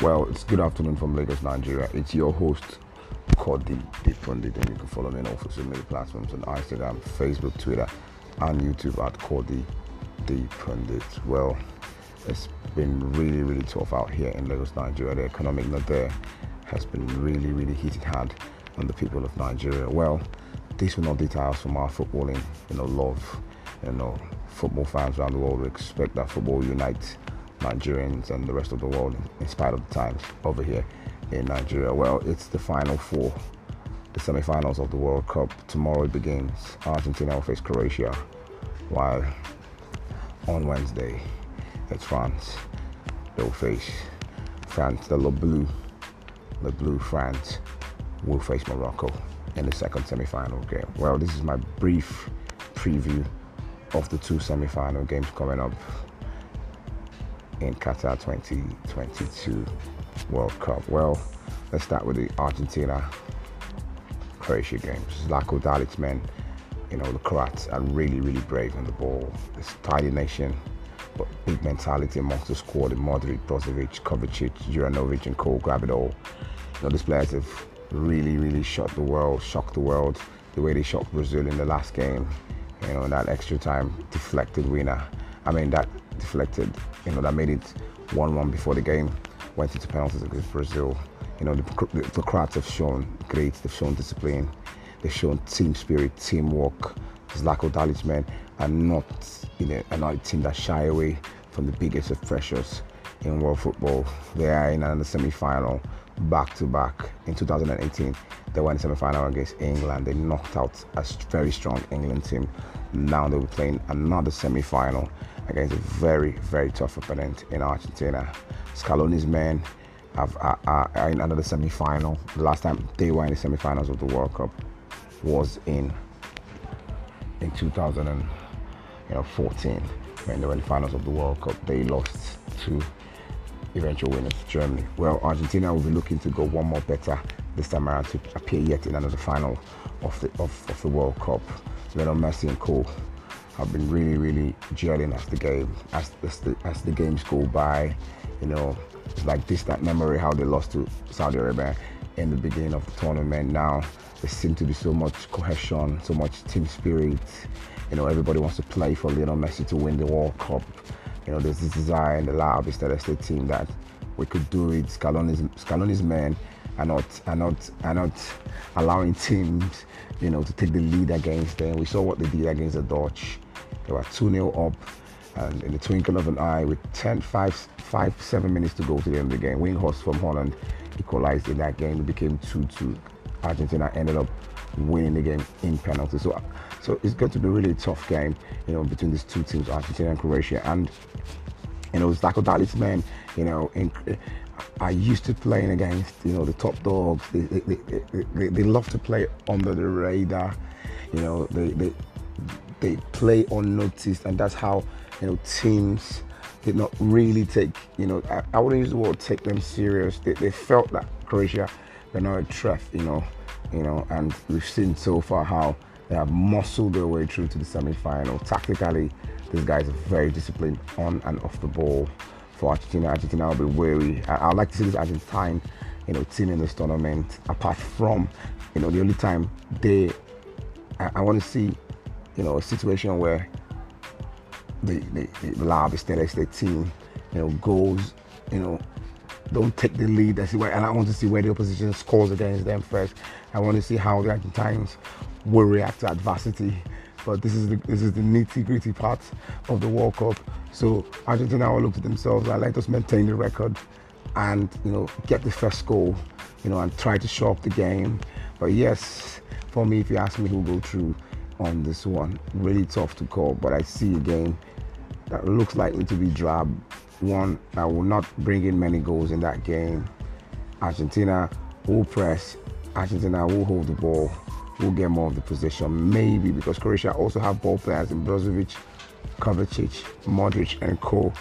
Well, it's good afternoon from Lagos, Nigeria. It's your host, Cody the Pundit, and you can follow me on all social media platforms on Instagram, Facebook, Twitter, and YouTube at Cody the Pundit. Well, it's been really, really tough out here in Lagos, Nigeria. The economic not there has been really, really hitting hard on the people of Nigeria. Well, this will not deter us from our footballing, you know, love, you know, football fans around the world. We expect that football unites Nigerians and the rest of the world in spite of the times over here in Nigeria. Well, it's the final four, the semi-finals of the World Cup. Tomorrow it begins. Argentina will face Croatia, while on Wednesday it's France. They'll face France, the Le Bleu, Le Bleu France will face Morocco in the second semi-final game. Well, this is my brief preview of the two semi-final games coming up in Qatar 2022 World Cup? Well, let's start with the Argentina Croatia games. Zlatko Dalic's men, you know, the Croats are really, really brave on the ball. It's a tidy nation, but big mentality amongst the squad. Modric, Brozovic, Kovacic, Juranovic, and Cole grab it all. You know, these players have really, really shocked the world, shocked the world the way they shocked Brazil in the last game. You know, that extra time deflected winner. I mean, that deflected, you know, that made it 1 1 before the game went into penalties against Brazil. You know, the, the, the Croats have shown great, they've shown discipline, they've shown team spirit, teamwork. Zlatko Dalic men are not, you know, are not a team that shy away from the biggest of pressures in world football. They are in the semi-final back to back. In 2018, they won the semi-final against England. They knocked out a very strong England team. Now they'll be playing another semi-final against a very, very tough opponent in Argentina. Scaloni's men have, are, are in another semi-final. The last time they were in the semi-finals of the World Cup was in in 2014 when they were in the finals of the World Cup. They lost to eventual winners, Germany. Well, Argentina will be looking to go one more better this time around to appear yet in another final of the of, of the World Cup. Lionel Messi and Cole have been really, really gelling as the game as, as the as the games go by. You know, it's like distant memory how they lost to Saudi Arabia in the beginning of the tournament. Now there seems to be so much cohesion, so much team spirit. You know, everybody wants to play for Lionel Messi to win the World Cup. You know, there's this desire in the Lab State team that we could do it. Scaloni's, Scaloni's men are not are not are not allowing teams, you know, to take the lead against them. We saw what they did against the Dutch. They were 2 0 up, and in the twinkle of an eye, with 10, 5, 5, 7 minutes to go to the end of the game, Weghorst from Holland equalized in that game. It became 2 2. Argentina ended up winning the game in penalties. So, so it's going to be a really a tough game, you know, between these two teams, Argentina and Croatia. And you know, Zlatko Dalic's men, you know, in, are used to playing against, you know, the top dogs. They, they, they, they, love to play under the radar. You know, they, they they play unnoticed, and that's how you know teams did not really take you know I, I wouldn't use the word take them serious. They, they felt that Croatia they're not a threat, you know, you know, and we've seen so far how they have muscled their way through to the semi-final. Tactically, these guys are very disciplined on and off the ball. For Argentina, Argentina will be wary. I, would like to see this Argentine, you know, team in this tournament. Apart from, you know, the only time they, I, I want to see you know, a situation where the, the, the Lab State State team, you know, goes, you know, don't take the lead. I see where, and I want to see where the opposition scores against them first. I want to see how the Argentines will react to adversity. But this is the this is the nitty gritty part of the World Cup. So Argentina will look to themselves and let us maintain the record and you know get the first goal, you know, and try to show up the game. But yes, for me, if you ask me who will go through, on this one. Really tough to call, but I see a game that looks likely to be drab. One that will not bring in many goals in that game. Argentina will press. Argentina will hold the ball. Will get more of the possession, maybe because Croatia also have ball players in Brozovic, Kovacic, Modric, and Co.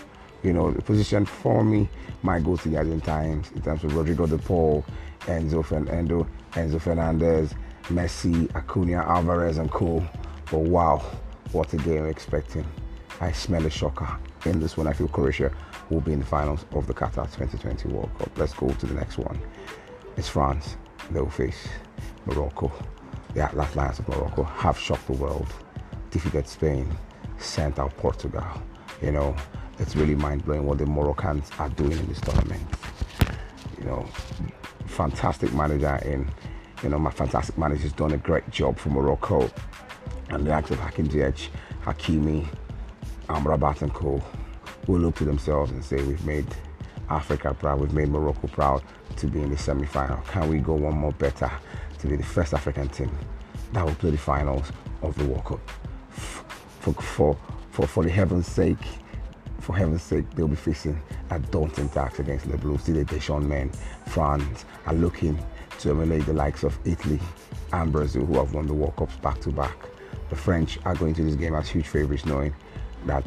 You know, the position for me might go to the Argentines in terms of Rodrigo De Paul, Enzo, Enzo, Enzo Fernandez, Messi, Acuna, Alvarez, and Co. But wow, what a game expecting. I smell a shocker in this one. I feel Croatia will be in the finals of the Qatar 2020 World Cup. Let's go to the next one. It's France. They will face Morocco. The Atlas Lions of Morocco have shocked the world, defeated Spain, sent out Portugal. You know, it's really mind blowing what the Moroccans are doing in this tournament. You know, fantastic manager in, you know, my fantastic manager's done a great job for Morocco. And the likes of Hakim Ziyech, Hakimi, Amrabat and Co will look to themselves and say, we've made Africa proud, we've made Morocco proud to be in the semi-final. Can we go one more better to be the first African team that will play the finals of the World Cup? For, for, for, for the heaven's sake, for heaven's sake, they'll be facing a daunting task against the. See the Deschamps men, France are looking to emulate the likes of Italy and Brazil, who have won the World Cups back to back. The French are going to this game as huge favourites, knowing that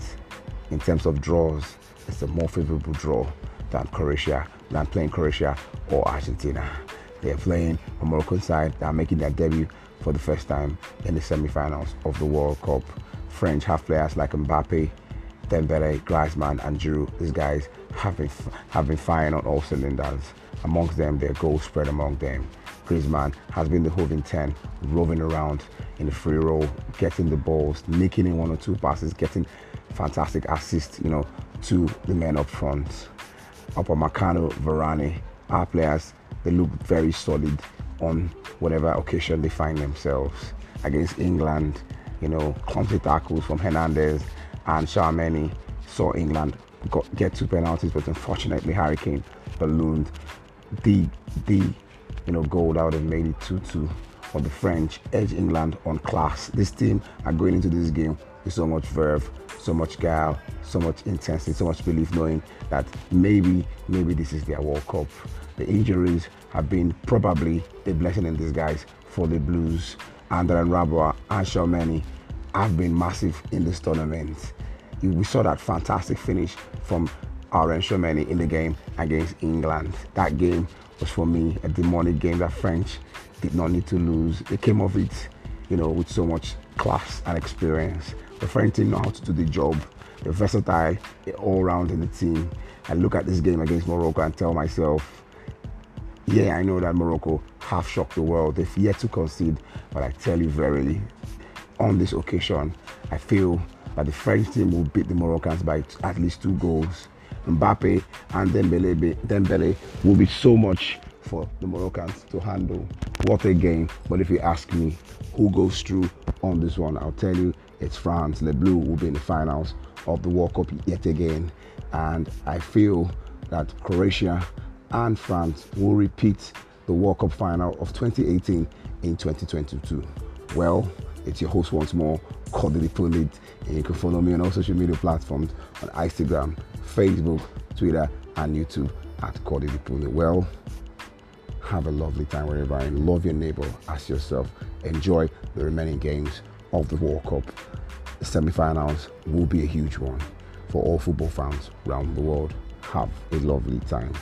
in terms of draws, it's a more favorable draw than Croatia, than playing Croatia or Argentina. They're playing a Moroccan side that are making their debut for the first time in the semi-finals of the World Cup. French have players like Mbappe, Dembele, Griezmann, and Giroud. These guys have been have been firing on all cylinders. Amongst them, their goals spread among them. Griezmann has been the holding 10, roving around in the free role, getting the balls, nicking in one or two passes, getting fantastic assists, you know, to the men up front. Upamecano, Varane, our players, they look very solid on whatever occasion they find themselves. Against England, you know, clumsy tackles from Hernandez and Tchouameni saw England got, get two penalties, but unfortunately Harry Kane ballooned the the you know goal that would have made it 2-2 for the French edge England on class. This team are going into this game so much verve, so much guile, so much intensity, so much belief, knowing that maybe, maybe this is their World Cup. The injuries have been probably a blessing in disguise for the Blues. Adrien Rabiot and Tchouameni have been massive in this tournament. We saw that fantastic finish from Aurélien Tchouameni in the game against England. That game was for me a demonic game that French did not need to lose. They came off it, you know, with so much class and experience. The French team know how to do the job. They're versatile, all round in the team. I look at this game against Morocco and tell myself, yeah, I know that Morocco have shocked the world. They've yet to concede, but I tell you verily, on this occasion, I feel that the French team will beat the Moroccans by at least two goals. Mbappe and Dembele, Dembele will be so much for the Moroccans to handle. What a game. But if you ask me who goes through on this one, I'll tell you it's France. Le Bleu will be in the finals of the World Cup yet again. And I feel that Croatia and France will repeat the World Cup final of 2018 in 2022. Well, it's your host once more, Cody Pundit, and you can follow me on all social media platforms on Instagram, Facebook, Twitter, and YouTube at Cody Pundit. Well, have a lovely time wherever and love your neighbor as yourself. Enjoy the remaining games of the World Cup. The semi-finals will be a huge one for all football fans around the world. Have a lovely time.